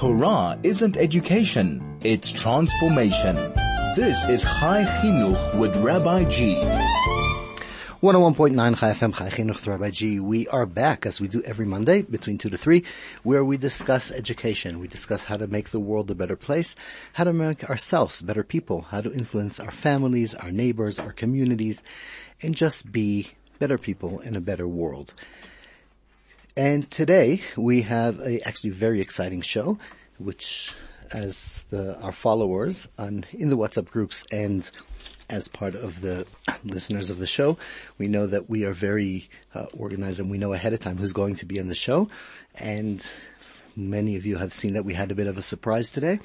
Torah isn't education, it's transformation. This is Chai Chinuch with Rabbi G. 101.9 Chai FM Chai Chinuch with Rabbi G. We are back as we do every Monday between 2 to 3 where we discuss education. We discuss how to make the world a better place, how to make ourselves better people, how to influence our families, our neighbors, our communities, and just be better people in a better world. And today we have a actually very exciting show, which as the, our followers on, in the WhatsApp groups and as part of the listeners of the show, we know that we are very uh, organized and we know ahead of time who's going to be on the show. And many of you have seen that we had a bit of a surprise today.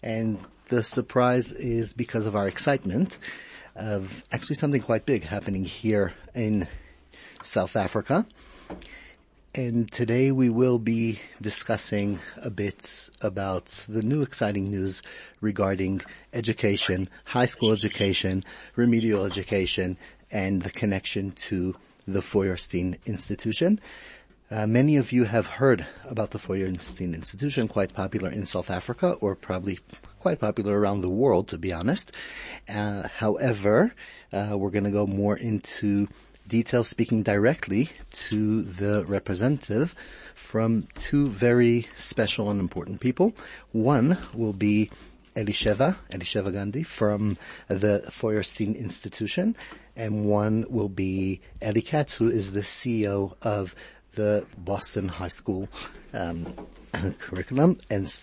And the surprise is because of our excitement of actually something quite big happening here in South Africa. And today we will be discussing a bit about the new exciting news regarding education, high school education, remedial education, and the connection to the Feuerstein Institution. Uh, many of you have heard about the Feuerstein Institution, quite popular in South Africa, or probably quite popular around the world, to be honest. Uh, however, uh, we're going to go more into details speaking directly to the representative from two very special and important people. One will be Elisheva, Elisheva Gandhi from the Feuerstein Institution, and one will be Eli Katz, who is the CEO of the Boston High School um, curriculum, and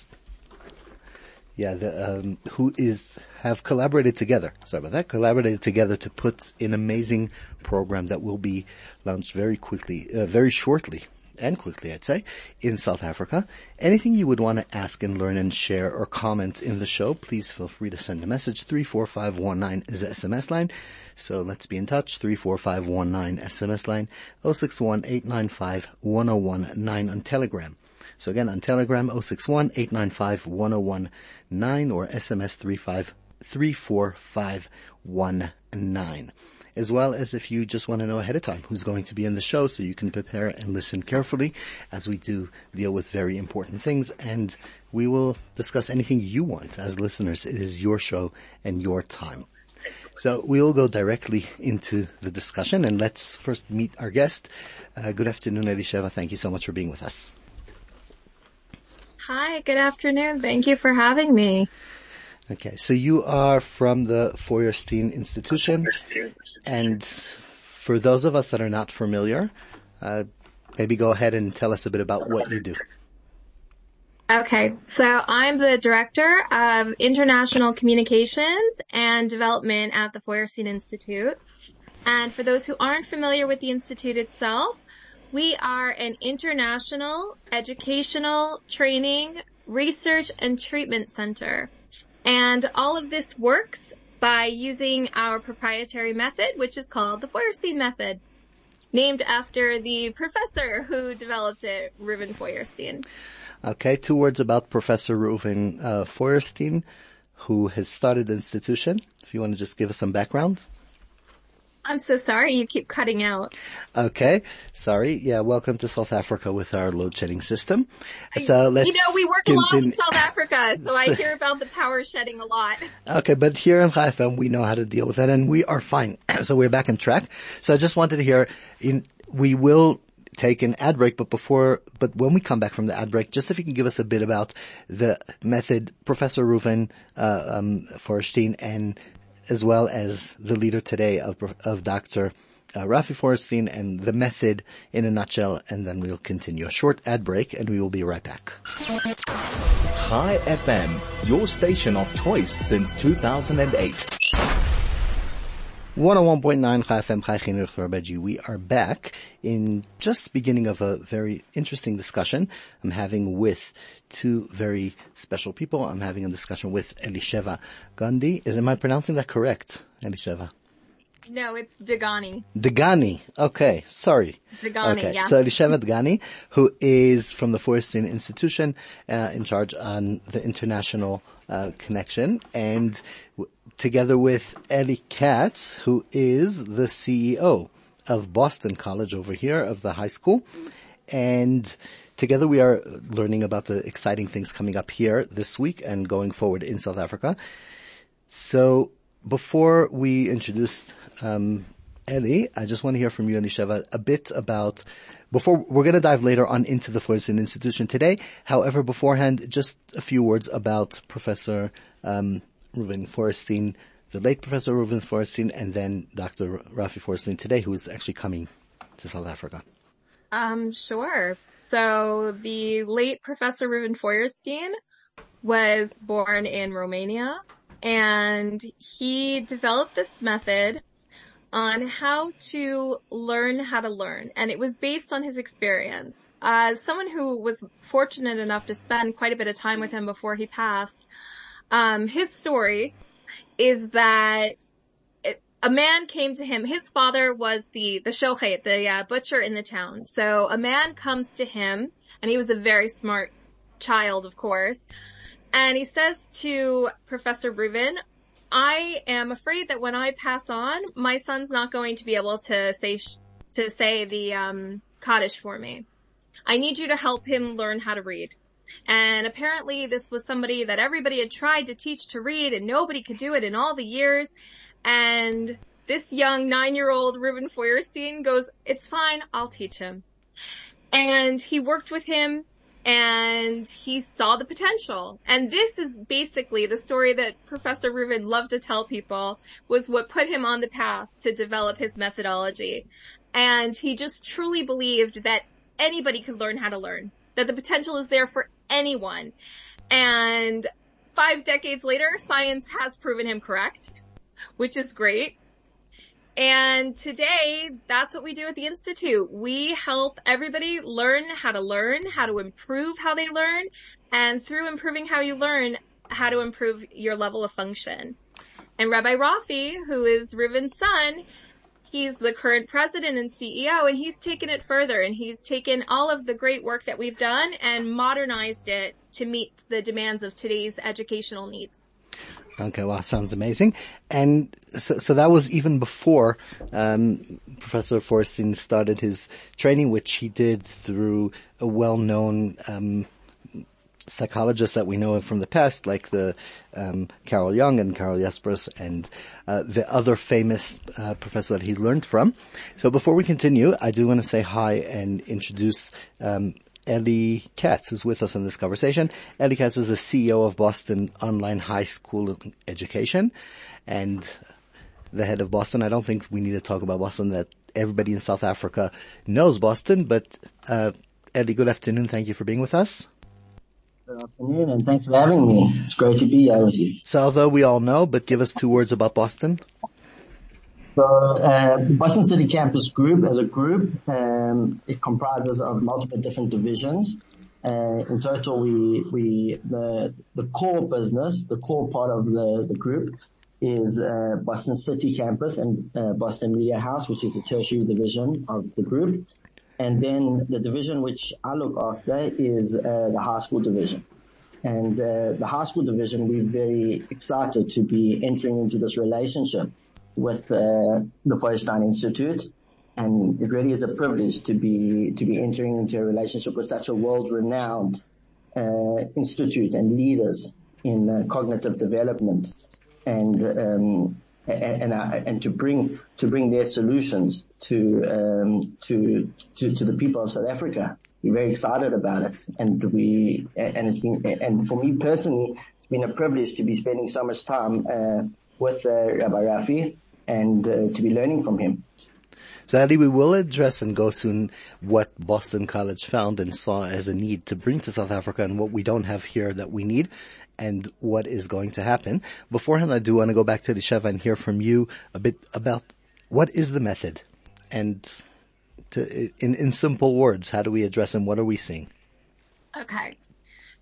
yeah, the, um, who is have collaborated together. Sorry about that. Collaborated together to put an amazing program that will be launched very quickly, uh, very shortly, and quickly, I'd say, in South Africa. Anything you would want to ask and learn and share or comment in the show, please feel free to send a message. Three four five one nine is the SMS line. So let's be in touch. Three four five one nine SMS line. 061 895 1019 on Telegram. So again, on Telegram, 061-895-1019 or SMS 35, 34519. As well as if you just want to know ahead of time who's going to be in the show so you can prepare and listen carefully as we do deal with very important things and we will discuss anything you want as listeners. It is your show and your time. So we'll go directly into the discussion and let's first meet our guest. Uh, good afternoon, Elisheva. Thank you so much for being with us. Hi, good afternoon. Thank you for having me. Okay, so you are from the Feuerstein Institution, and for those of us that are not familiar, uh, maybe go ahead and tell us a bit about what you do. Okay, so I'm the Director of International Communications and Development at the Feuerstein Institute. And for those who aren't familiar with the Institute itself, we are an international educational training, research and treatment center. And all of this works by using our proprietary method, which is called the Feuerstein method, named after the professor who developed it, Reuven Feuerstein. Okay, two words about Professor Reuven uh, Feuerstein, who has started the institution. If you want to just give us some background. I'm so sorry, you keep cutting out. Okay, sorry. Yeah, welcome to South Africa with our load shedding system. So let's You know, we work a lot in South Africa, so I hear about the power shedding a lot. Okay, but here in Chai FM, we know how to deal with that and we are fine. so we're back on track. So I just wanted to hear, in, we will take an ad break, but before, but when we come back from the ad break, just if you can give us a bit about the method, Professor Reuven, uh, um, Feuerstein and as well as the leader today of, of Dr. Uh, Rafi Feuerstein and the method in a nutshell, and then we'll continue. A short ad break, and we will be right back. Chai FM, your station of choice since 2008. 101.9 Chai FM Chai Chinuch We are back in just beginning of a very interesting discussion I'm having with two very special people. I'm having a discussion with Elisheva Gandhi. Is am I pronouncing that correct, Elisheva? No, it's Dagani. Dagani. Okay, sorry. Dagani, okay. yeah. So Elisheva Dagani, who is from the Feuerstein Institution, uh, in charge on the international uh, connection, and together with Eli Katz, who is the CEO of Boston College over here of the high school, and together we are learning about the exciting things coming up here this week and going forward in South Africa. So before we introduce um, Eli, I just want to hear from you, Elisheva, a bit about before we're going to dive later on into the Feuerstein Institution today. However, beforehand, just a few words about Professor um, Reuven Feuerstein, the late Professor Reuven Feuerstein, and then Dr. Rafi Feuerstein today, who is actually coming to South Africa. Um, sure. So the late Professor Reuven Feuerstein was born in Romania and he developed this method on how to learn how to learn. And it was based on his experience. As someone who was fortunate enough to spend quite a bit of time with him before he passed, um, his story is that a man came to him. His father was the, the shochet, the uh, butcher in the town. So a man comes to him and he was a very smart child, of course. And he says to Professor Reuven, I am afraid that when I pass on, my son's not going to be able to say, to say the, um, Kaddish for me. I need you to help him learn how to read. And apparently this was somebody that everybody had tried to teach to read and nobody could do it in all the years. And this young nine-year-old Reuven Feuerstein goes, it's fine, I'll teach him. And he worked with him and he saw the potential. And this is basically the story that Professor Reuven loved to tell people was what put him on the path to develop his methodology. And he just truly believed that anybody could learn how to learn, that the potential is there for anyone. And five decades later, science has proven him correct, which is great. And today, that's what we do at the Institute. We help everybody learn how to learn, how to improve how they learn, and through improving how you learn, how to improve your level of function. And Rabbi Rafi, who is Reuven's son, he's the current president and CEO, and he's taken it further, and he's taken all of the great work that we've done and modernized it to meet the demands of today's educational needs. Okay, wow, sounds amazing. And so, so that was even before um, Professor Feuerstein started his training, which he did through a well-known um, psychologist that we know from the past, like the um, Carl Jung and Karl Jaspers, and uh, the other famous uh, professor that he learned from. So before we continue, I do want to say hi and introduce um, Eli Katz is with us in this conversation. Eli Katz is the CEO of Boston Online High School Education and the head of Boston. I don't think we need to talk about Boston that everybody in South Africa knows Boston, but, uh, Eli, good afternoon. Thank you for being with us. Good afternoon and thanks for having me. It's great to be here with you. So although we all know, but give us two words about Boston. So uh, the Boston City Campus Group, as a group, um, it comprises of multiple different divisions. Uh, in total, we we the the core business, the core part of the the group, is uh, Boston City Campus and uh, Boston Media House, which is the tertiary division of the group, and then the division which I look after is uh, the high school division. And uh, the high school division, we're very excited to be entering into this relationship with uh, the Feuerstein Institute. And it really is a privilege to be, to be entering into a relationship with such a world-renowned uh, institute and leaders in uh, cognitive development and, um, and, and, and, to bring, to bring their solutions to, um, to, to, to the people of South Africa. We're very excited about it and we, and it's been, and for me personally, it's been a privilege to be spending so much time, uh, with uh, Rabbi Rafi and uh, to be learning from him. Ali, we will address and go soon what Boston College found and saw as a need to bring to South Africa and what we don't have here that we need and what is going to happen. Beforehand, I do want to go back to the Sheva and hear from you a bit about what is the method and to, in, in simple words, how do we address them? what are we seeing? Okay.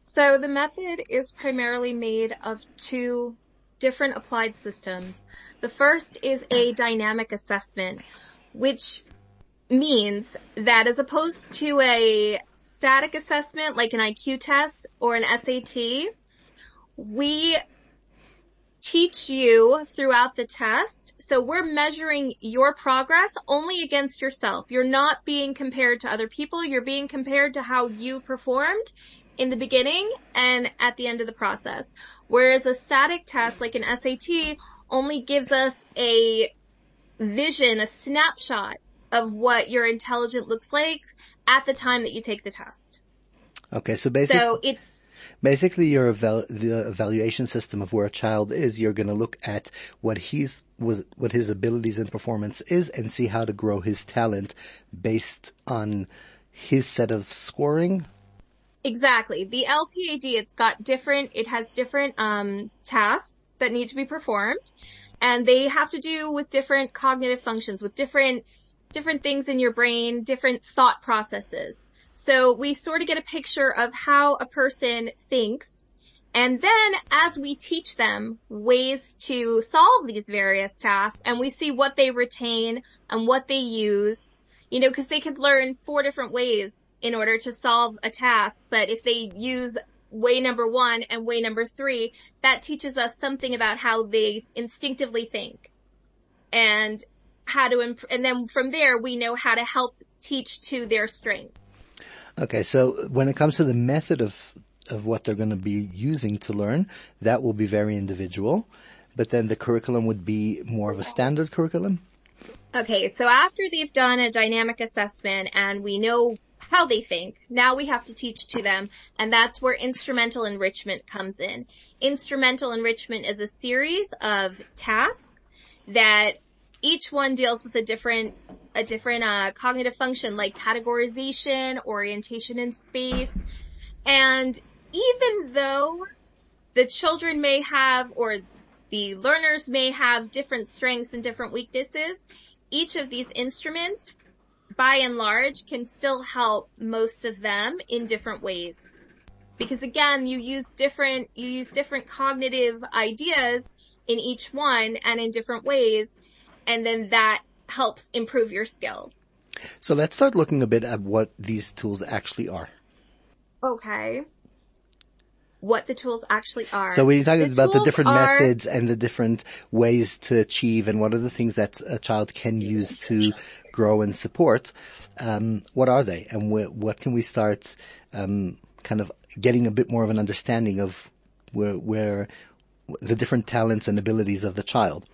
So the method is primarily made of two different applied systems. The first is a dynamic assessment, which means that as opposed to a static assessment like an IQ test or an SAT, we teach you throughout the test. So we're measuring your progress only against yourself. You're not being compared to other people. You're being compared to how you performed in the beginning and at the end of the process. Whereas a static test like an SAT only gives us a vision, a snapshot of what your intelligence looks like at the time that you take the test. Okay, so basically, So it's basically your the evaluation system of where a child is, you're going to look at what he's was what his abilities and performance is, and see how to grow his talent based on his set of scoring. Exactly. The LPAD, it's got different, it has different, um, tasks that need to be performed and they have to do with different cognitive functions, with different, different things in your brain, different thought processes. So we sort of get a picture of how a person thinks. And then as we teach them ways to solve these various tasks and we see what they retain and what they use, you know, cause they could learn four different ways in order to solve a task. But if they use way number one and way number three, that teaches us something about how they instinctively think and how to, imp- and then from there we know how to help teach to their strengths. Okay, so when it comes to the method of of what they're going to be using to learn, that will be very individual. But then the curriculum would be more of a standard curriculum. Okay, so after they've done a dynamic assessment and we know how they think, now we have to teach to them, and that's where instrumental enrichment comes in. Instrumental enrichment is a series of tasks that each one deals with a different a different uh, cognitive function like categorization, orientation in space, and even though the children may have or the learners may have different strengths and different weaknesses, each of these instruments by and large can still help most of them in different ways. Because again, you use different, you use different cognitive ideas in each one and in different ways, and then that helps improve your skills. So let's start looking a bit at what these tools actually are. Okay. What the tools actually are. So we're talking about the different are- methods and the different ways to achieve and what are the things that a child can use to grow and support. Um, what are they and wh- what can we start um, kind of getting a bit more of an understanding of where, where the different talents and abilities of the child.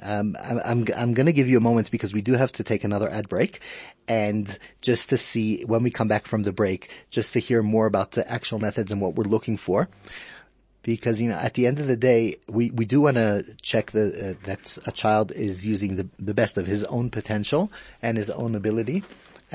Um, I'm, I'm, going to give you a moment because we do have to take another ad break and just to see when we come back from the break, just to hear more about the actual methods and what we're looking for. Because, you know, at the end of the day, we, we do want to check the, uh, that a child is using the, the best of his own potential and his own ability.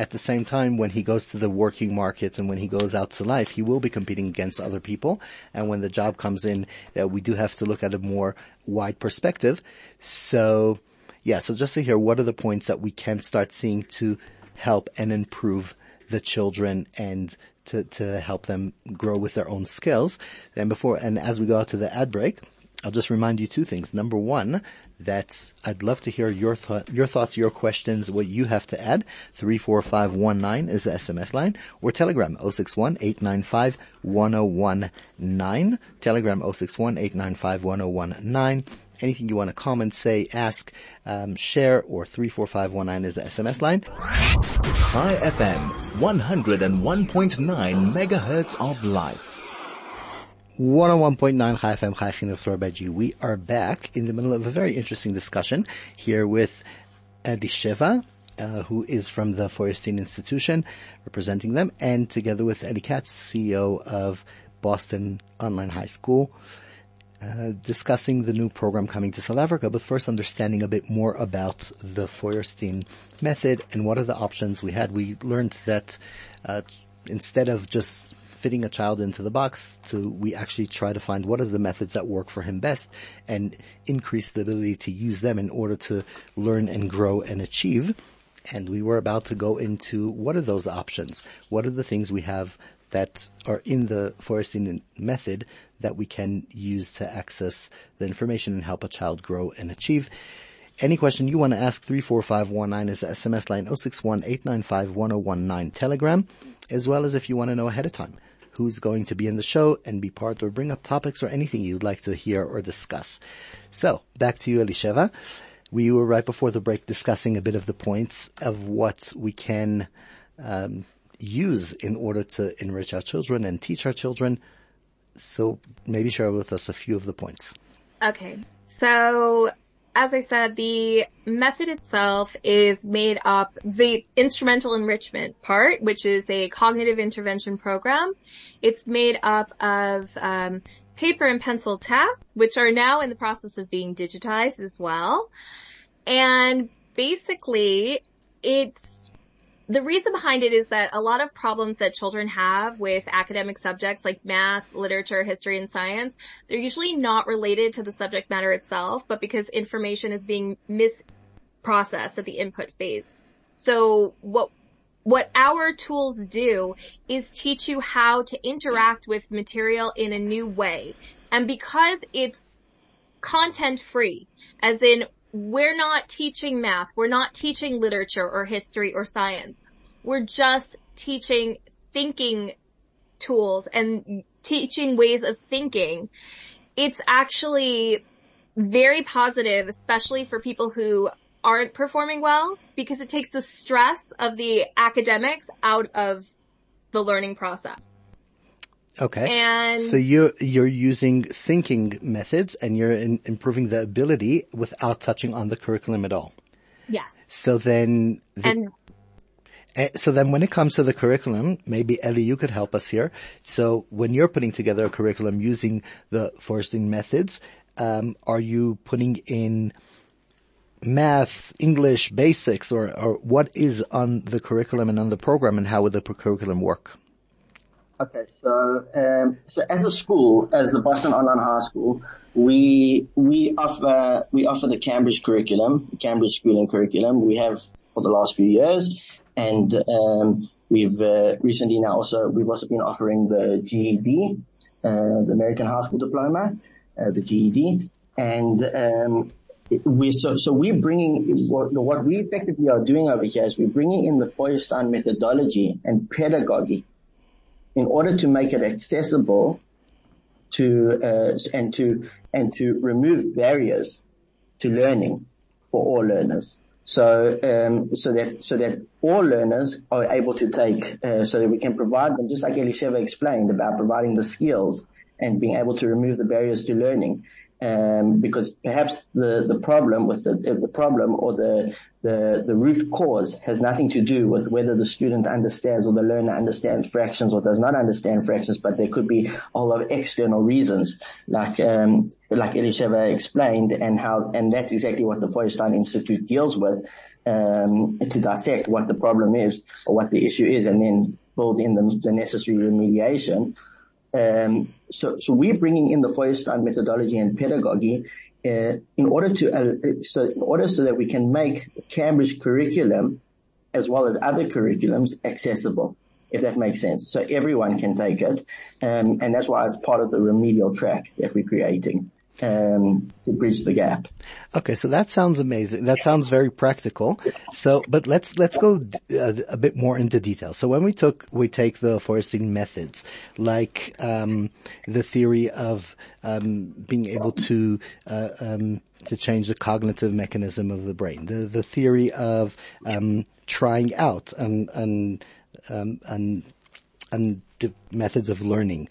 At the same time, when he goes to the working market and when he goes out to life, he will be competing against other people. And when the job comes in, uh, we do have to look at a more wide perspective. So, yeah, so just to hear what are the points that we can start seeing to help and improve the children and to, to help them grow with their own skills. Then before, and as we go out to the ad break, I'll just remind you two things. Number one, that I'd love to hear your th- your thoughts, your questions, what you have to add. 34519 is the SMS line or Telegram 061 895 1019. Telegram 061 895 1019. Anything you want to comment, say, ask, um, share, or 34519 is the SMS line. Chai FM, 101.9 megahertz of life. 101.9 Chai FM Chai Chinuch G. We are back in the middle of a very interesting discussion here with Elisheva, uh, who is from the Feuerstein Institution, representing them, and together with Eddie Katz, CEO of Boston Online High School, uh, discussing the new program coming to South Africa, but first understanding a bit more about the Feuerstein method and what are the options we had. We learned that uh, instead of just fitting a child into the box to we actually try to find what are the methods that work for him best and increase the ability to use them in order to learn and grow and achieve. And we were about to go into what are those options? What are the things we have that are in the Feuerstein method that we can use to access the information and help a child grow and achieve. Any question you want to ask, 34519 is the SMS line 061 Telegram, as well as if you want to know ahead of time who's going to be in the show and be part or bring up topics or anything you'd like to hear or discuss. So back to you, Elisheva. We were right before the break discussing a bit of the points of what we can um, use in order to enrich our children and teach our children. So maybe share with us a few of the points. Okay. So as I said, the method itself is made up, the instrumental enrichment part, which is a cognitive intervention program. It's made up of um, paper and pencil tasks, which are now in the process of being digitized as well. And basically, it's the reason behind it is that a lot of problems that children have with academic subjects like math, literature, history, and science, they're usually not related to the subject matter itself, but because information is being misprocessed at the input phase. So what what our tools do is teach you how to interact with material in a new way. And because it's content free, as in we're not teaching math, we're not teaching literature or history or science. We're just teaching thinking tools and teaching ways of thinking. It's actually very positive, especially for people who aren't performing well because it takes the stress of the academics out of the learning process. Okay. And so you're, you're using thinking methods and you're in, improving the ability without touching on the curriculum at all. yes. So then, the, And eh, so then when it comes to the curriculum, maybe Eli, you could help us here. So when you're putting together a curriculum using the Feuerstein methods, um, are you putting in math, English, basics, or, or what is on the curriculum and on the program and how would the curriculum work? Okay, so um, so as a school, as the Boston Online High School, we we offer we offer the Cambridge curriculum, Cambridge schooling curriculum. We have for the last few years, and um, we've uh, recently now also we've also been offering the GED, uh, the American High School Diploma, uh, the GED, and um, we so so we're bringing what, what we effectively are doing over here is we're bringing in the Feuerstein methodology and pedagogy in order to make it accessible to uh, and to and to remove barriers to learning for all learners. So um, so that so that all learners are able to take uh, so that we can provide them just like Elisheva explained about providing the skills and being able to remove the barriers to learning. Um, because perhaps the, the problem with the, the problem or the, the, the root cause has nothing to do with whether the student understands or the learner understands fractions or does not understand fractions, but there could be a lot of external reasons, like um, like Elisheva explained, and how and that's exactly what the Feuerstein Institute deals with um, to dissect what the problem is or what the issue is, and then build in the, the necessary remediation. Um, so, so we're bringing in the Feuerstein methodology and pedagogy uh, in order to, uh, so in order so that we can make Cambridge curriculum as well as other curriculums accessible, if that makes sense. So everyone can take it, um, and that's why it's part of the remedial track that we're creating um, to bridge the gap. Okay, so that sounds amazing. That sounds very practical. So, but let's let's go a, a, bit more into detail. So when we took we take the Feuerstein methods, like um, the theory of um, being able to uh, um, to change the cognitive mechanism of the brain, the the theory of um, trying out and and um, and and methods of learning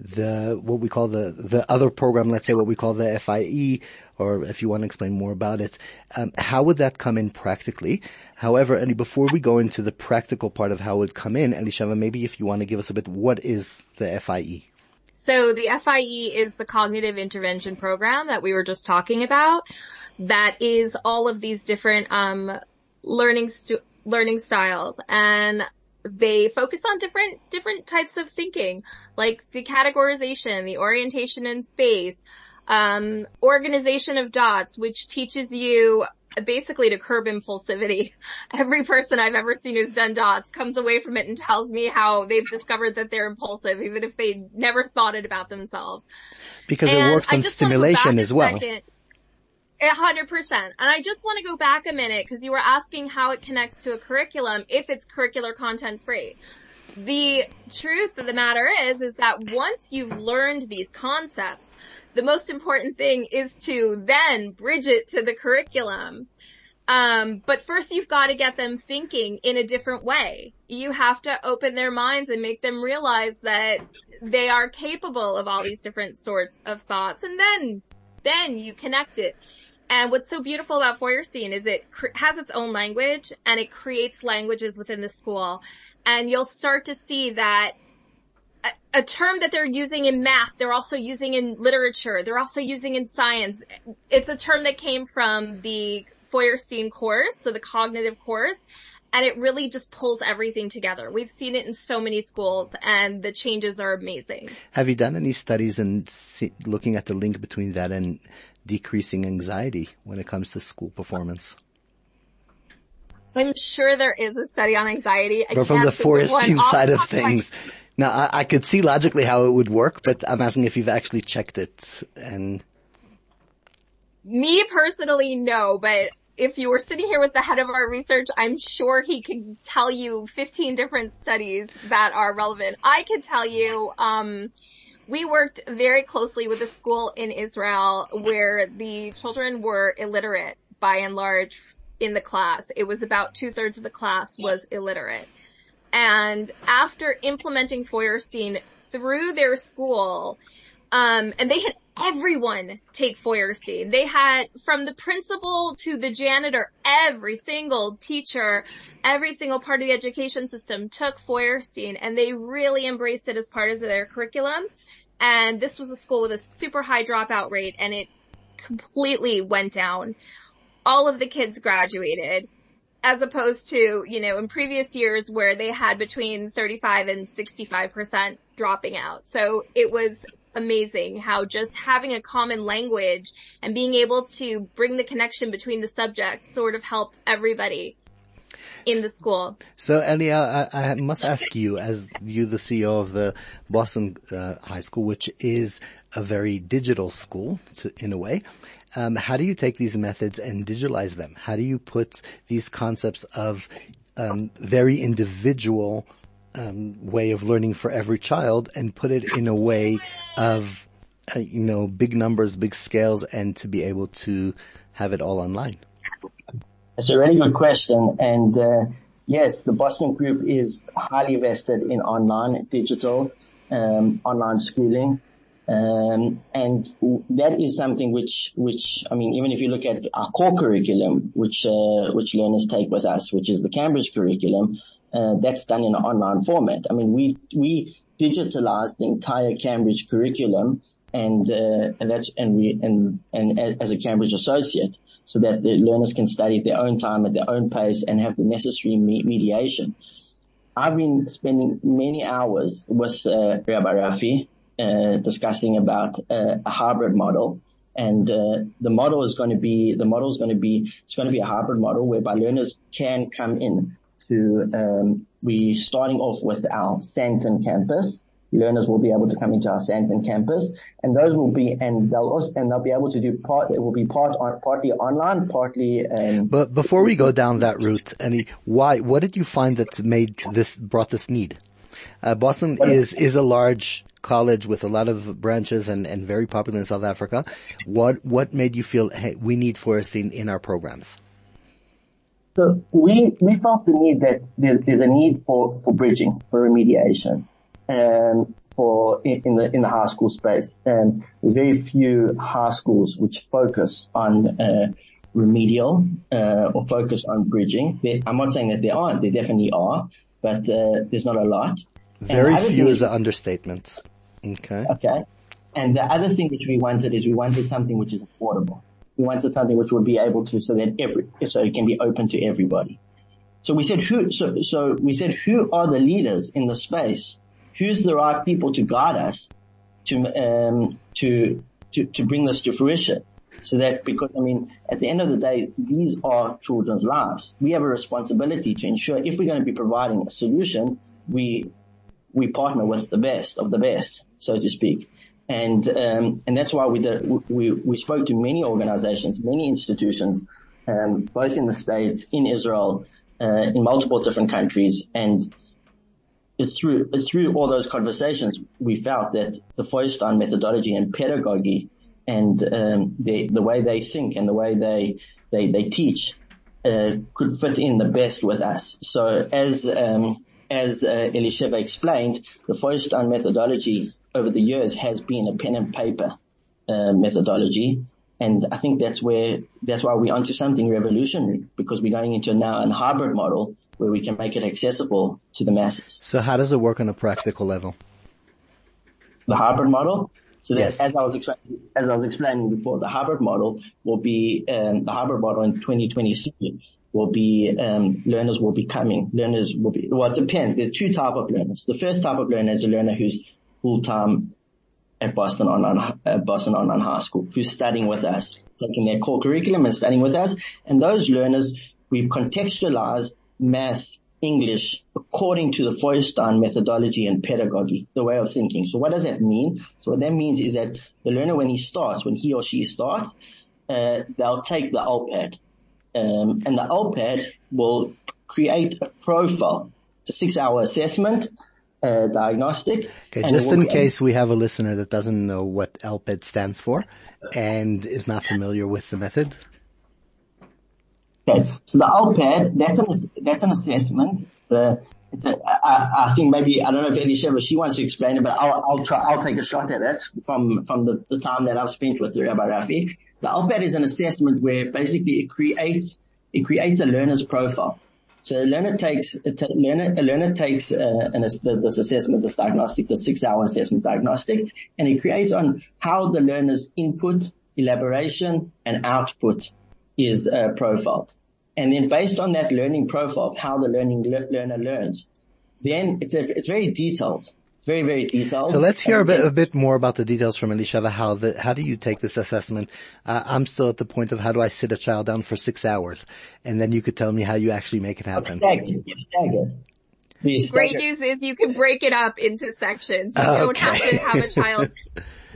the what we call the the other program, let's say what we call the FIE, or if you want to explain more about it, um, how would that come in practically? However, and before we go into the practical part of how it would come in, Elisheva, maybe if you want to give us a bit, what is the FIE? So the FIE is the cognitive intervention program that we were just talking about. That is all of these different um, learning stu- learning styles, and they focus on different, different types of thinking, like the categorization, the orientation in space, um, organization of dots, which teaches you basically to curb impulsivity. Every person I've ever seen who's done dots comes away from it and tells me how they've discovered that they're impulsive, even if they never thought it about themselves. Because and it works on stimulation as well. Second. A hundred percent. And I just want to go back a minute because you were asking how it connects to a curriculum if it's curricular content free. the truth of the matter is, is that once you've learned these concepts, the most important thing is to then bridge it to the curriculum. Um, but first you've got to get them thinking in a different way. You have to open their minds and make them realize that they are capable of all these different sorts of thoughts and then, then you connect it. And what's so beautiful about Feuerstein is it cr- has its own language and it creates languages within the school. And you'll start to see that a, a term that they're using in math, they're also using in literature, they're also using in science. It's a term that came from the Feuerstein course, so the cognitive course, and it really just pulls everything together. We've seen it in so many schools and the changes are amazing. Have you done any studies and looking at the link between that and decreasing anxiety when it comes to school performance? I'm sure there is a study on anxiety. I but from the Feuerstein side of things. Now I, I could see logically how it would work, but I'm asking if you've actually checked it and me personally, no, but if you were sitting here with the head of our research, I'm sure he could tell you 15 different studies that are relevant. I could tell you, um, we worked very closely with a school in Israel where the children were illiterate by and large in the class. It was about two thirds of the class was illiterate. And after implementing Feuerstein through their school, um, and they had everyone take Feuerstein. They had from the principal to the janitor, every single teacher, every single part of the education system took Feuerstein and they really embraced it as part of their curriculum. And this was a school with a super high dropout rate and it completely went down. All of the kids graduated as opposed to, you know, in previous years where they had between 35 and 65% dropping out. So it was amazing how just having a common language and being able to bring the connection between the subjects sort of helped everybody in the school. So Elia, I, I must ask you, as you the CEO of the Boston uh, High School, which is a very digital school to, in a way, um, how do you take these methods and digitalize them? How do you put these concepts of um, very individual um, way of learning for every child and put it in a way of, uh, you know, big numbers, big scales, and to be able to have it all online? It's a really good question. And, uh, yes, the Boston group is highly vested in online, digital, um, online schooling. Um, and that is something which, which, I mean, even if you look at our core curriculum, which, uh, which learners take with us, which is the Cambridge curriculum, uh, that's done in an online format. I mean, we, we digitalized the entire Cambridge curriculum and, uh, and that's, and we, and, and as a Cambridge associate so that the learners can study at their own time at their own pace and have the necessary me- mediation. I've been spending many hours with, uh, Rabbi Rafi, uh, discussing about uh, a hybrid model. And uh, the model is going to be the model is going to be it's going to be a hybrid model whereby learners can come in to, um, we starting off with our Sandton campus. Learners will be able to come into our Sandton campus and those will be, and they'll also, and they'll be able to do part, it will be part on, partly online, partly, um, But before we go down that route, any why, what did you find that made this, brought this need? Uh, Boston is, is a large college with a lot of branches and, and very popular in South Africa. What, what made you feel, hey, we need Feuerstein in our programs? So we, we felt the need that there's a need for, for bridging, for remediation, um, for in, in the in the high school space. And very few high schools which focus on uh, remedial uh, or focus on bridging. They, I'm not saying that there aren't. There definitely are, but uh, there's not a lot. Very few is an understatement. Okay. Okay. And the other thing which we wanted is we wanted something which is affordable. We wanted something which would be able to, so that every, so it can be open to everybody. So we said who, so, so we said who are the leaders in the space? Who's the right people to guide us to, um, to, to, to bring this to fruition? So that, because I mean, at the end of the day, these are children's lives. We have a responsibility to ensure if we're going to be providing a solution, we, we partner with the best of the best, so to speak. And, um, and that's why we did, we, we spoke to many organizations, many institutions, um, both in the States, in Israel, uh, in multiple different countries. And through through all those conversations, we felt that the Feuerstein methodology and pedagogy and um, the the way they think and the way they they they teach uh, could fit in the best with us. So as um, as uh, Elisheva explained, the Feuerstein methodology over the years has been a pen and paper uh, methodology. And I think that's where, that's why we're onto something revolutionary because we're going into now a hybrid model where we can make it accessible to the masses. So how does it work on a practical level? The hybrid model? So that, Yes. as I was explaining, as I was explaining before, the hybrid model will be, um, the hybrid model in 2023 will be, um, learners will be coming, learners will be, well, it depends. There are two type of learners. The first type of learner is a learner who's full-time at Boston Online, Boston Online High School, who's studying with us, taking their core curriculum and studying with us. And those learners, we've contextualized math, English, according to the Feuerstein methodology and pedagogy, the way of thinking. So what does that mean? So what that means is that the learner, when he starts, when he or she starts, uh, they'll take the LPAD. Um, and the LPAD will create a profile. It's a six hour assessment, uh, diagnostic. Okay, just in case we have a listener that doesn't know what LPAD stands for and is not familiar with the method. Okay, so the LPAD, that's an, that's an assessment. It's a, it's a, I, I think maybe, I don't know if Elisheva, she wants to explain it, but I'll, I'll try, I'll take a shot at it from, from the, the time that I've spent with Rabbi Rafi. The LPAD is an assessment where basically it creates, it creates a learner's profile. So a learner takes, a t- learner, a learner takes, uh, an, this assessment, this diagnostic, the six hour assessment diagnostic, and it creates on how the learner's input, elaboration, and output is uh, profiled. And then based on that learning profile of how the learning le- learner learns, then it's a, it's very detailed. It's very, very detailed. So let's hear a bit, a bit more about the details from Elisheva. How the, how do you take this assessment? Uh, I'm still at the point of how do I sit a child down for six hours? And then you could tell me how you actually make it happen. Staggered. It's staggered. You Great news is you can break it up into sections. You don't have to have a child.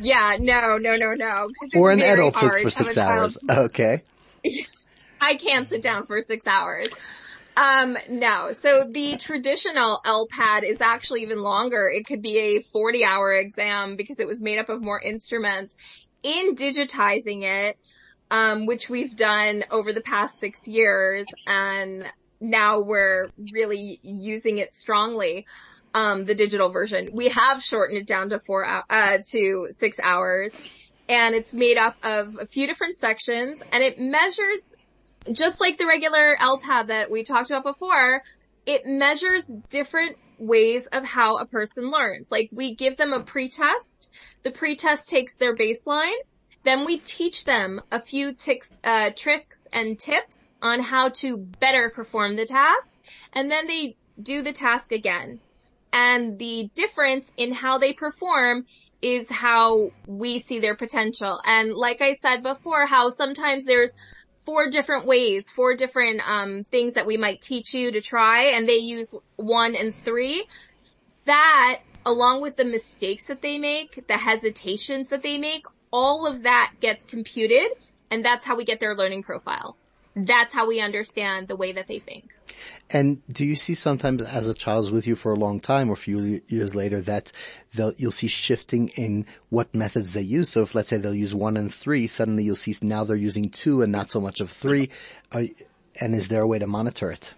Yeah, no, no, no, no. Or an adult sits for six hours. Okay. I can't sit down for six hours. Um, no. So the traditional LPAD is actually even longer. It could be a 40 hour exam because it was made up of more instruments. In digitizing it, um, which we've done over the past six years and now we're really using it strongly. Um, the digital version. We have shortened it down to four, uh, to six hours and it's made up of a few different sections and it measures just like the regular LPAD that we talked about before, it measures different ways of how a person learns. Like we give them a pretest. The pretest takes their baseline. Then we teach them a few ticks, uh, tricks and tips on how to better perform the task. And then they do the task again. And the difference in how they perform is how we see their potential. And like I said before, how sometimes there's four different ways, four different um, things that we might teach you to try, and they use one and three. That, along with the mistakes that they make, the hesitations that they make, all of that gets computed, and that's how we get their learning profile. That's how we understand the way that they think. And do you see sometimes as a child's with you for a long time or a few years later that you'll see shifting in what methods they use? So if let's say they'll use one and three, suddenly you'll see now they're using two and not so much of three. Uh, and is there a way to monitor it?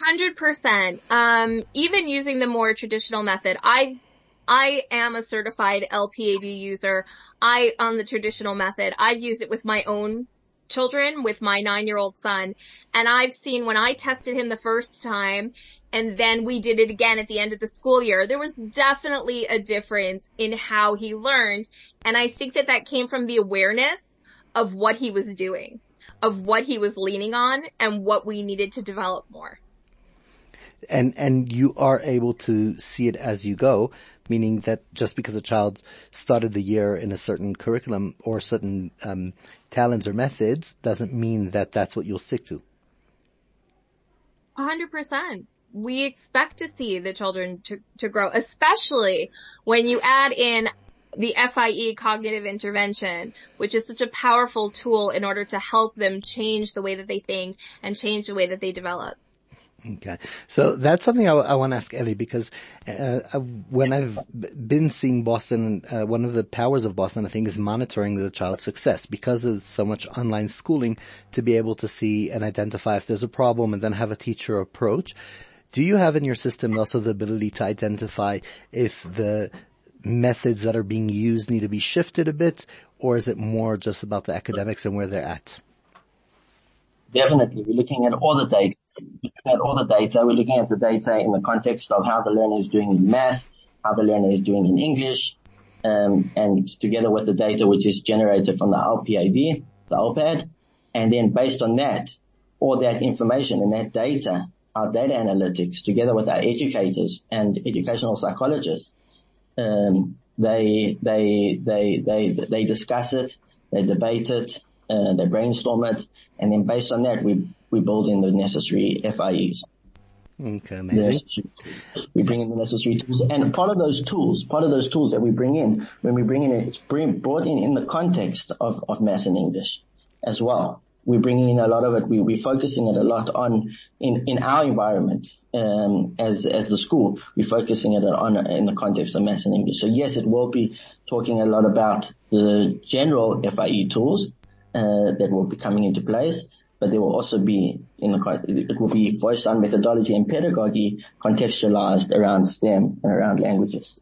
Hundred percent. Um, even using the more traditional method, I, I am a certified LPAD user. I, on the traditional method, I've used it with my own children, with my nine-year-old son, and I've seen when I tested him the first time, and then we did it again at the end of the school year, there was definitely a difference in how he learned, and I think that that came from the awareness of what he was doing, of what he was leaning on, and what we needed to develop more. And, and you are able to see it as you go, meaning that just because a child started the year in a certain curriculum or certain, um, talents or methods doesn't mean that that's what you'll stick to. A hundred percent. We expect to see the children to, to grow, especially when you add in the FIE cognitive intervention, which is such a powerful tool in order to help them change the way that they think and change the way that they develop. Okay. So that's something I, I want to ask Eli because uh, uh, when I've been seeing Boston, uh, one of the powers of Boston, I think, is monitoring the child's success because of so much online schooling to be able to see and identify if there's a problem and then have a teacher approach. Do you have in your system also the ability to identify if the methods that are being used need to be shifted a bit or is it more just about the academics and where they're at? Definitely. We're looking at all the data looking at all the data. We're looking at the data in the context of how the learner is doing in math, how the learner is doing in English, um, and together with the data which is generated from the LPAD, the LPAD, and then based on that, all that information and that data, our data analytics, together with our educators and educational psychologists, um, they they they they they discuss it, they debate it, uh, they brainstorm it, and then based on that, we we build in the necessary FIEs. Okay, amazing. We bring in the necessary tools, and part of those tools, part of those tools that we bring in, when we bring in, it, it's bring, brought in in the context of, of maths and English as well. We're bringing in a lot of it. We, we're focusing it a lot on in, in our environment um, as as the school. We're focusing it on in the context of maths and English. So yes, it will be talking a lot about the general FIE tools uh, that will be coming into place, but there will also be in the, it will be voiced on methodology and pedagogy contextualized around STEM and around languages.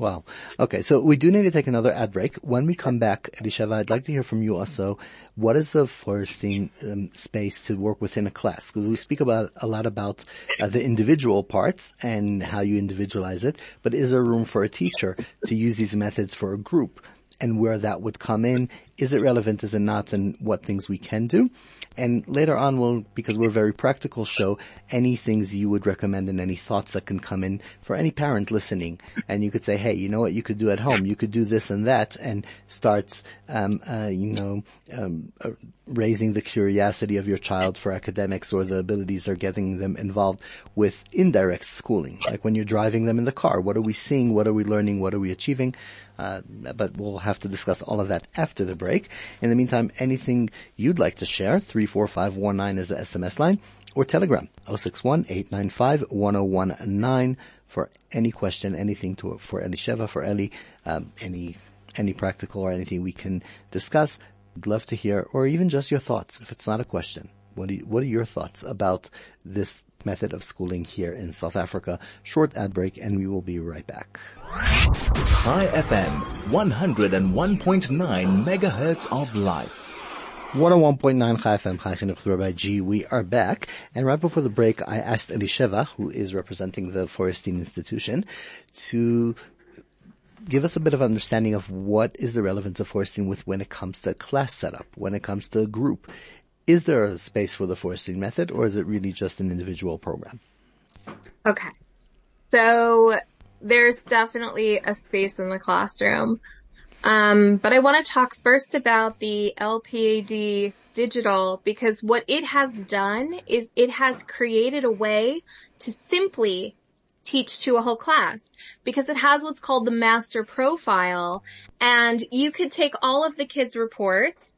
Wow. Okay, so we do need to take another ad break. When we come back, Elisheva, I'd like to hear from you also. What is the Feuerstein um, space to work within a class? Because we speak about a lot about uh, the individual parts and how you individualize it, but is there room for a teacher to use these methods for a group? And where that would come in, is it relevant, is it not, and what things we can do? And later on we'll, because we're a very practical show, any things you would recommend and any thoughts that can come in for any parent listening. And you could say, hey, you know what you could do at home? You could do this and that and starts, um, uh, you know, um, uh, raising the curiosity of your child for academics or the abilities or getting them involved with indirect schooling. Like when you're driving them in the car, what are we seeing? What are we learning? What are we achieving? Uh, but we'll have to discuss all of that after the break. In the meantime, anything you'd like to share, 34519 is the SMS line, or Telegram, 061-895-1019 for any question, anything to, for Elisheva, for Eli, um, any, any practical or anything we can discuss. I'd love to hear, or even just your thoughts, if it's not a question. What, you, what are your thoughts about this method of schooling here in South Africa. Short ad break and we will be right back. Chai FM, 101.9 megahertz of life. 101.9 Chai FM, Chai Chinuch Rabbi G. We are back. And right before the break, I asked Elisheva, who is representing the Feuerstein Institution, to give us a bit of understanding of what is the relevance of Feuerstein with when it comes to class setup, when it comes to group. Is there a space for the Feuerstein method or is it really just an individual program? Okay. So there's definitely a space in the classroom. Um, but I want to talk first about the LPAD digital because what it has done is it has created a way to simply teach to a whole class because it has what's called the master profile and you could take all of the kids reports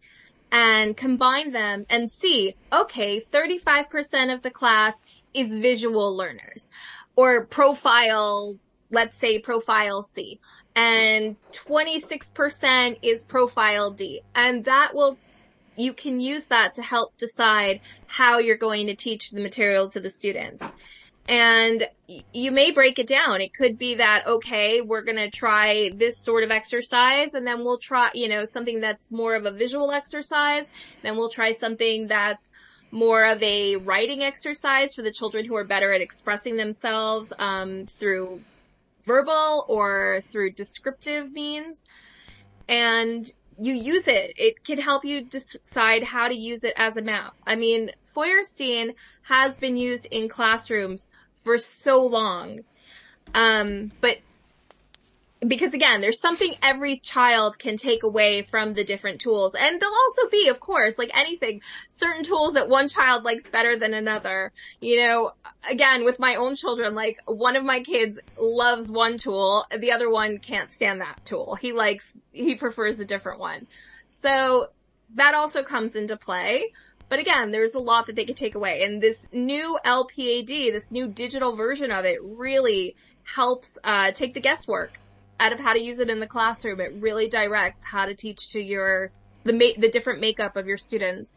and combine them and see, okay, 35% of the class is visual learners or profile, let's say profile C and 26% is profile D and that will you can use that to help decide how you're going to teach the material to the students. And you may break it down. It could be that, okay, we're going to try this sort of exercise and then we'll try, you know, something that's more of a visual exercise. Then we'll try something that's more of a writing exercise for the children who are better at expressing themselves, um, through verbal or through descriptive means. And you use it. It can help you decide how to use it as a map. I mean, Feuerstein has been used in classrooms for so long. Um, but because again, there's something every child can take away from the different tools. And there'll also be, of course, like anything, certain tools that one child likes better than another. You know, again, with my own children, like one of my kids loves one tool, the other one can't stand that tool. He likes, he prefers a different one. So that also comes into play. But again, there's a lot that they could take away. And this new LPAD, this new digital version of it really helps, uh, take the guesswork out of how to use it in the classroom. It really directs how to teach to your, the ma- the different makeup of your students.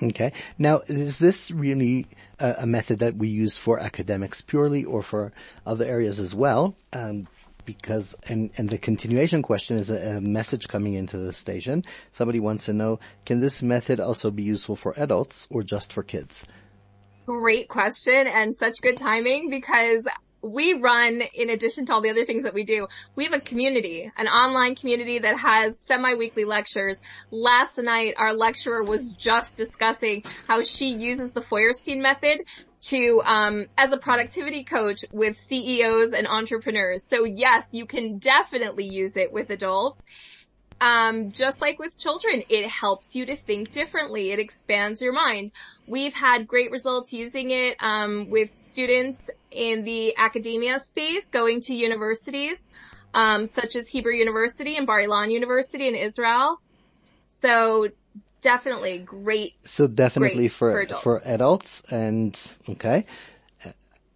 Okay. Now, is this really a, a, method that we use for academics purely or for other areas as well? Um, because, and, and the continuation question is a, a, message coming into the station. Somebody wants to know, can this method also be useful for adults or just for kids? Great question and such good timing because we run, in addition to all the other things that we do, we have a community, an online community that has semi-weekly lectures. Last night, our lecturer was just discussing how she uses the Feuerstein method to, um, as a productivity coach with CEOs and entrepreneurs. So yes, you can definitely use it with adults. Um, just like with children, it helps you to think differently. It expands your mind. We've had great results using it um, with students in the academia space, going to universities, um, such as Hebrew University and Bar Ilan University in Israel. So definitely great. So definitely for for adults. for adults, and okay,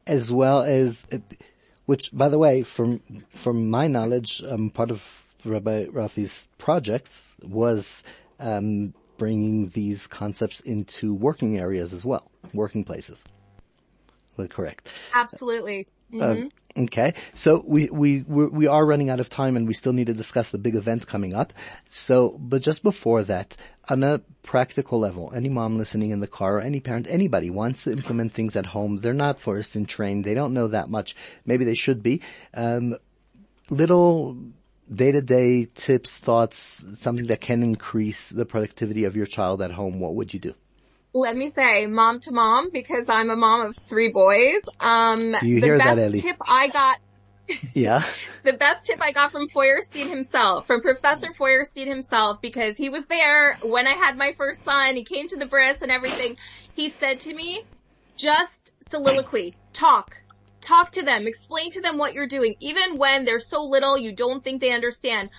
as well as, which by the way, from from my knowledge, um, part of Rabbi Rafi's projects was um, bringing these concepts into working areas as well, working places. Correct. Absolutely. Mm-hmm. Uh, okay, so we we we are running out of time, and we still need to discuss the big event coming up. So, but just before that, on a practical level, any mom listening in the car or any parent, anybody wants to implement things at home. They're not Feuerstein trained. They don't know that much. Maybe they should be. Um, little day-to-day tips, thoughts, something that can increase the productivity of your child at home, what would you do? Let me say mom to mom because I'm a mom of three boys. Um, do you hear that, Eli? tip I got yeah. the best tip I got from Feuerstein himself, from Professor Feuerstein himself, because he was there when I had my first son. He came to the bris and everything. He said to me, just soliloquy, talk, Talk to them, explain to them what you're doing, even when they're so little you don't think they understand.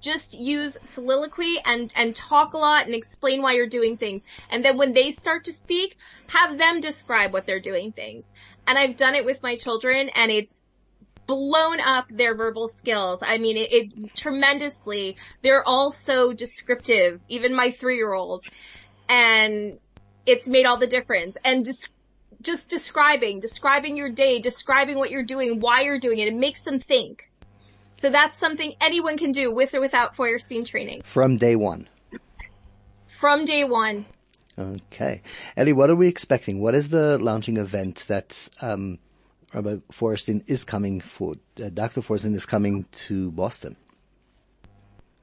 Just use soliloquy and, and talk a lot and explain why you're doing things. And then when they start to speak, have them describe what they're doing things. And I've done it with my children and it's blown up their verbal skills. I mean, it, it tremendously. They're all so descriptive, even my three year old. And it's made all the difference. And just just describing, describing your day, describing what you're doing, why you're doing it. It makes them think. So that's something anyone can do with or without Feuerstein training. From day one. From day one. Okay. Eli, what are we expecting? What is the launching event that, um, Rabbi Feuerstein is coming for, uh, Dr. Feuerstein is coming to Boston?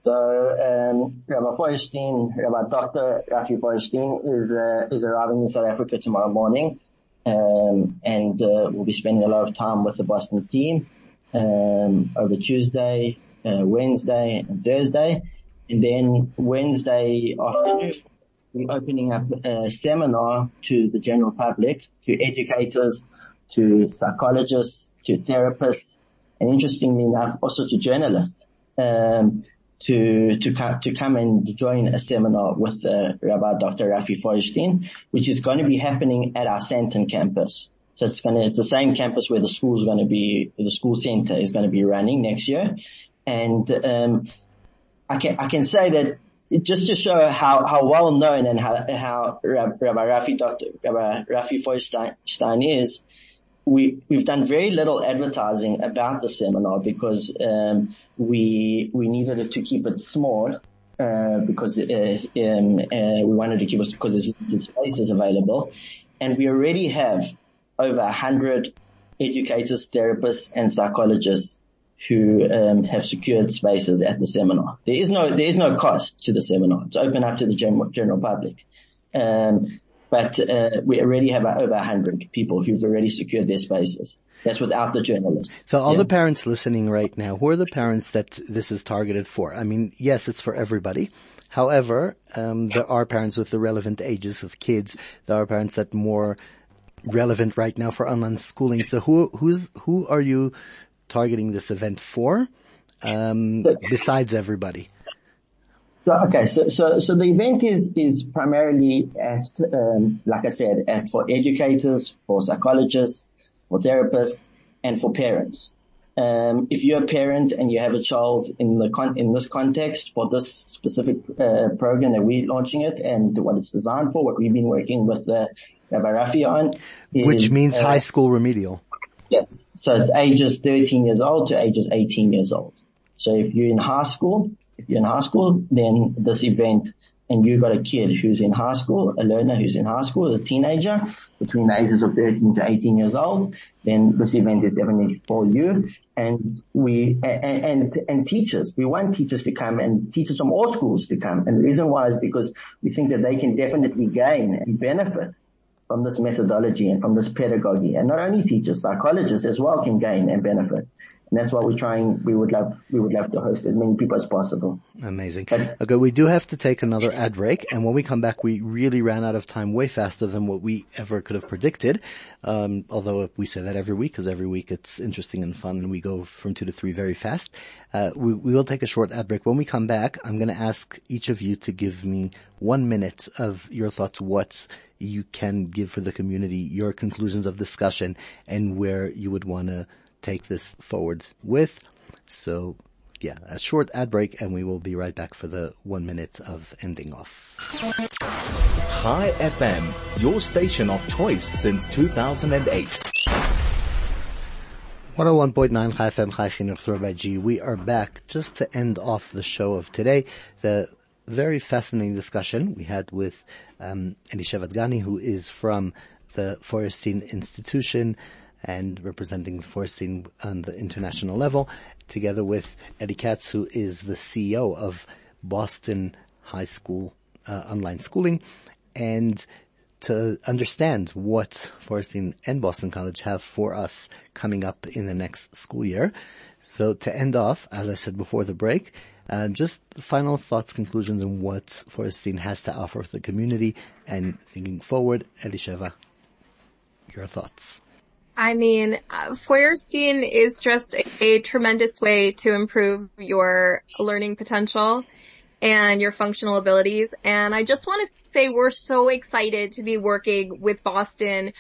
So, um, Rabbi Feuerstein, Rabbi Dr. Rafi Feuerstein is, uh, is arriving in South Africa tomorrow morning. Um, and uh, we'll be spending a lot of time with the Boston team um, over Tuesday, uh, Wednesday, and Thursday. And then Wednesday afternoon, we're opening up a seminar to the general public, to educators, to psychologists, to therapists, and interestingly enough, also to journalists. Um, to to come to come and join a seminar with uh, Rabbi Dr. Rafi Feuerstein, which is going to be happening at our Sandton campus. So it's to it's the same campus where the school is going to be the school center is to be running next year, and um, I can I can say that just to show how, how well known and how how Rabbi Rafi Dr. Rabbi Rafi Feuerstein is we we've done very little advertising about the seminar because um, we we needed to keep it small uh, because uh, um, uh, we wanted to keep it because there's limited spaces available, and we already have over a hundred educators, therapists, and psychologists who um, have secured spaces at the seminar. There is no there is no cost to the seminar. It's open up to the general general public. Um, but uh, we already have over 100 people who've already secured their spaces. That's without the journalists. So all yeah. the parents listening right now, who are the parents that this is targeted for? I mean, yes, it's for everybody. However, um, there are parents with the relevant ages of kids. There are parents that more relevant right now for online schooling. So who who's who are you targeting this event for? Um, besides everybody. So okay, so so so the event is is primarily at um, like I said, at for educators, for psychologists, for therapists, and for parents. Um, if you're a parent and you have a child in the con- in this context for this specific uh, program that we're launching it and what it's designed for, what we've been working with uh, Rabbi Rafi on, is, Which means uh, high school remedial. Yes. So it's ages 13 years old to ages 18 years old. So if you're in high school, if you're in high school, then this event and you've got a kid who's in high school, a learner who's in high school, a teenager between the ages of 13 to 18 years old, then this event is definitely for you. And we, and, and, and teachers, we want teachers to come and teachers from all schools to come. And the reason why is because we think that they can definitely gain and benefit from this methodology and from this pedagogy. And not only teachers, psychologists as well can gain and benefit. And that's why we're trying, we would love, we would love to host as many people as possible. Amazing. Okay, we do have to take another ad break, and when we come back, we really ran out of time way faster than what we ever could have predicted. Um, although we say that every week, because every week it's interesting and fun, and we go from two to three very fast. Uh, we, we will take a short ad break. When we come back, I'm going to ask each of you to give me one minute of your thoughts. What you can give for the community, your conclusions of discussion, and where you would want to take this forward with. So yeah, a short ad break and we will be right back for the one minute of ending off. Chai FM, your station of choice since 2008. 101.9 Chai FM Chai Chinuch G. We are back just to end off the show of today. The very fascinating discussion we had with um, Elisheva Gedani, who is from the Feuerstein Institution and representing Feuerstein on the international level, together with Eddie Katz, who is the CEO of Boston High School uh, Online Schooling, and to understand what Feuerstein and Boston College have for us coming up in the next school year. So to end off, as I said before the break, uh, just final thoughts, conclusions on what Feuerstein has to offer the community and thinking forward. Elisheva, your thoughts. I mean, uh, Feuerstein is just a, a, tremendous way to improve your learning potential and your functional abilities. And I just want to say we're so excited to be working with Boston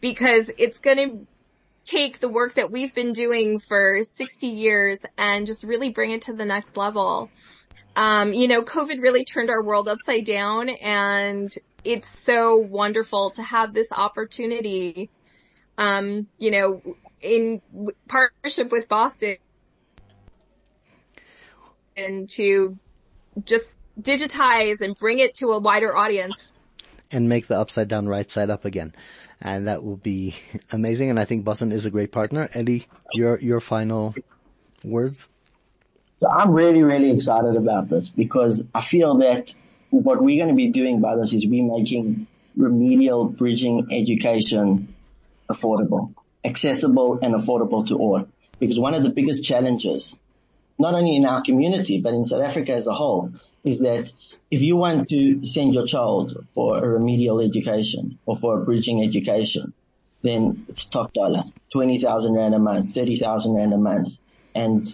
because it's going to take the work that we've been doing for 60 years and just really bring it to the next level. Um, you know, COVID really turned our world upside down and it's so wonderful to have this opportunity, um, you know, in partnership with Boston and to just digitize and bring it to a wider audience. And make the upside down right side up again. And that will be amazing. And I think Boston is a great partner. Eddie, your, your final words? So I'm really, really excited about this because I feel that what we're going to be doing by this is we're making remedial bridging education affordable, accessible and affordable to all. Because one of the biggest challenges not only in our community, but in South Africa as a whole, is that if you want to send your child for a remedial education or for a bridging education, then it's top dollar. 20,000 Rand a month, 30,000 Rand a month. And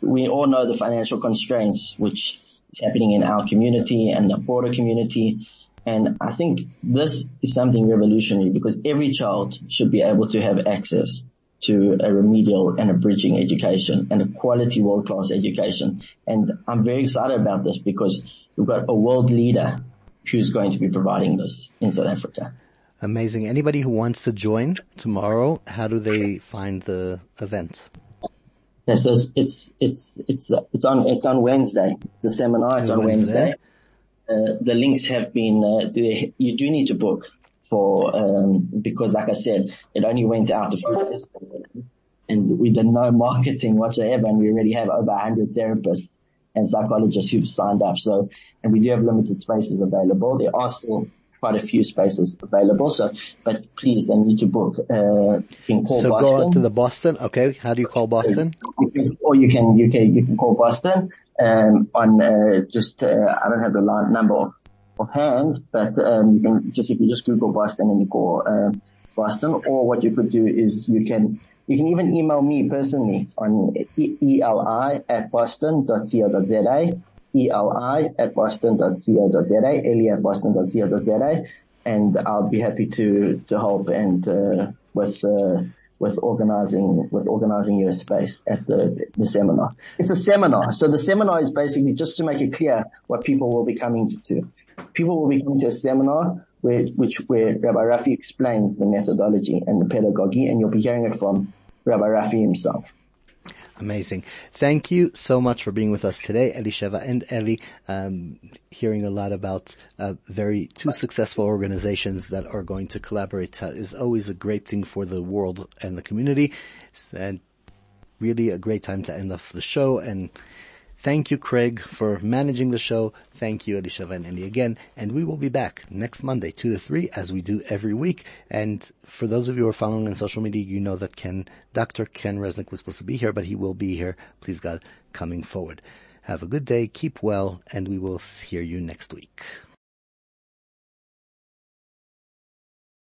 we all know the financial constraints which is happening in our community and the broader community. And I think this is something revolutionary because every child should be able to have access to a remedial and a bridging education and a quality world-class education. And I'm very excited about this because we've got a world leader who's going to be providing this in South Africa. Amazing. Anybody who wants to join tomorrow, how do they find the event? Yes, so it's, it's, it's, it's on, it's on Wednesday. The seminar, it's on Wednesday. Wednesday. Uh, the links have been, uh, you do need to book for, um, because like I said, it only went out a few days and we did no marketing whatsoever and we already have over 100 therapists and psychologists who've signed up. So, and we do have limited spaces available. There are still quite a few spaces available. So, but please, I need to book. Uh, you can call so Boston. go to the Boston. Okay, how do you call Boston? You can, or you can you can you can call Boston um, on uh, just uh, I don't have the line number offhand, but um, you can just if you just Google Boston and you call um, Boston, or what you could do is you can you can even email me personally on eli at boston.co.za. E-L-I at boston.co.za, Eli at boston.co.za, and I'll be happy to, to help and, uh, with, uh, with organizing, with organizing your space at the, the seminar. It's a seminar. So the seminar is basically just to make it clear what people will be coming to. People will be coming to a seminar where, which, where Rabbi Rafi explains the methodology and the pedagogy and you'll be hearing it from Rabbi Rafi himself. Amazing. Thank you so much for being with us today, Elisheva and Eli. Um, hearing a lot about uh, very two successful organizations that are going to collaborate uh, is always a great thing for the world and the community, and really a great time to end off the show. And Thank you, Craig, for managing the show. Thank you, Elisheva and Eli again. And we will be back next Monday, 2 to 3, as we do every week. And for those of you who are following on social media, you know that Ken, Dr. Ken Resnick was supposed to be here, but he will be here, please God, coming forward. Have a good day, keep well, and we will hear you next week.